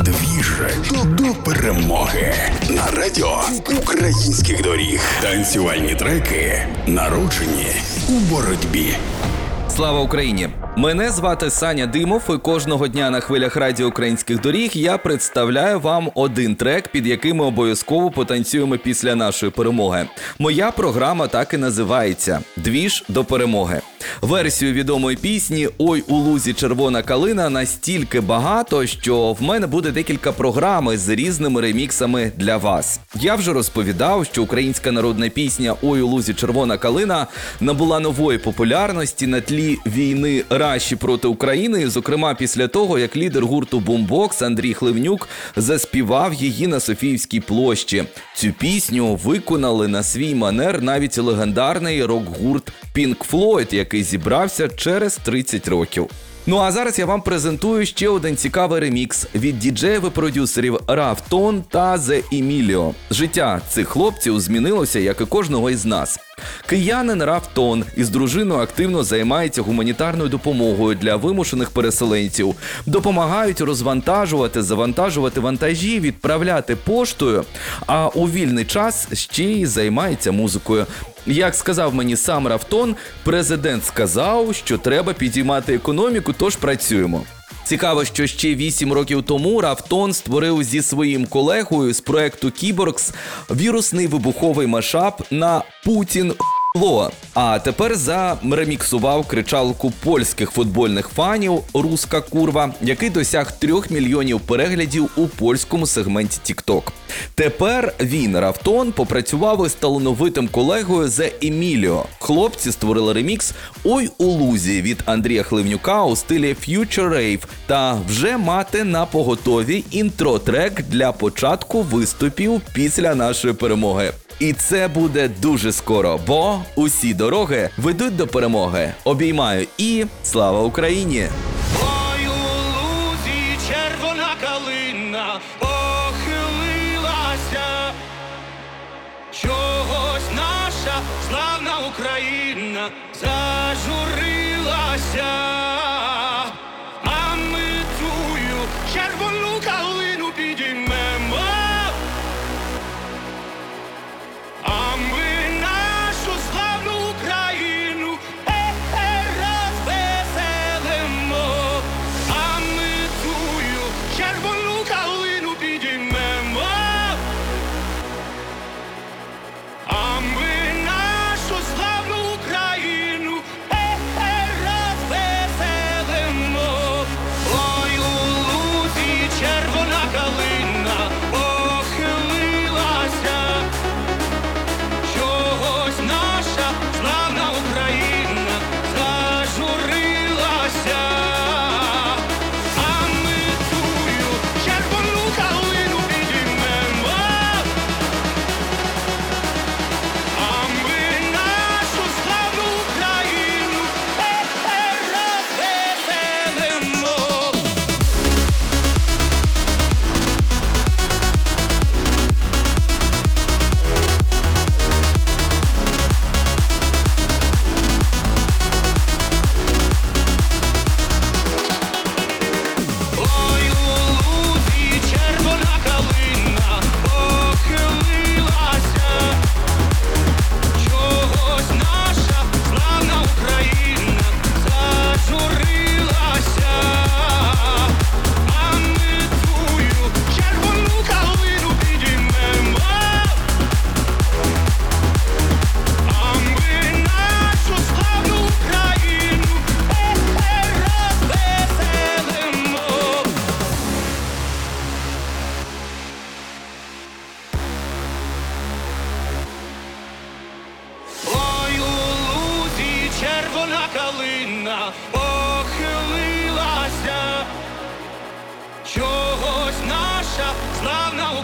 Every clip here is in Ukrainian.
Двіж до перемоги на радіо українських доріг. Танцювальні треки народжені у боротьбі. Слава Україні! Мене звати Саня Димов, і кожного дня на хвилях радіо українських доріг я представляю вам один трек, під яким ми обов'язково потанцюємо після нашої перемоги. Моя програма так і називається Двіж до перемоги. Версію відомої пісні Ой у лузі червона калина настільки багато, що в мене буде декілька програм з різними реміксами для вас. Я вже розповідав, що українська народна пісня Ой у лузі червона калина набула нової популярності на тлі війни Раші проти України, зокрема після того, як лідер гурту Бумбокс Андрій Хливнюк заспівав її на Софіївській площі. Цю пісню виконали на свій манер навіть легендарний рок-гурт Pink Floyd, який зібрався через 30 років. Ну а зараз я вам презентую ще один цікавий ремікс від діджеїв і продюсерів Рафтон та The Emilio. Життя цих хлопців змінилося, як і кожного із нас. Киянин Raft Tone із дружиною активно займається гуманітарною допомогою для вимушених переселенців, допомагають розвантажувати, завантажувати вантажі, відправляти поштою. А у вільний час ще й займається музикою. Як сказав мені сам Raft Tone, президент сказав, що треба підіймати економіку, тож працюємо. Цікаво, що ще 8 років тому Raft Tone створив зі своїм колегою з проекту Cyborgs вірусний вибуховий машап на Путін. Ло. А тепер зареміксував кричалку польських футбольних фанів Руска курва, який досяг трьох мільйонів переглядів у польському сегменті TikTok. Тепер він Рафтон попрацював із талановитим колегою The Emilio. Хлопці створили ремікс Ой у лузі від Андрія Хливнюка у стилі Future Rave та вже мати на поготові інтро-трек для початку виступів після нашої перемоги. І це буде дуже скоро, бо усі дороги ведуть до перемоги. Обіймаю і слава Україні! Червона калина похилилася, чогось наша славна Україна зажурилася,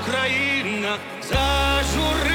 Україна зажурилася,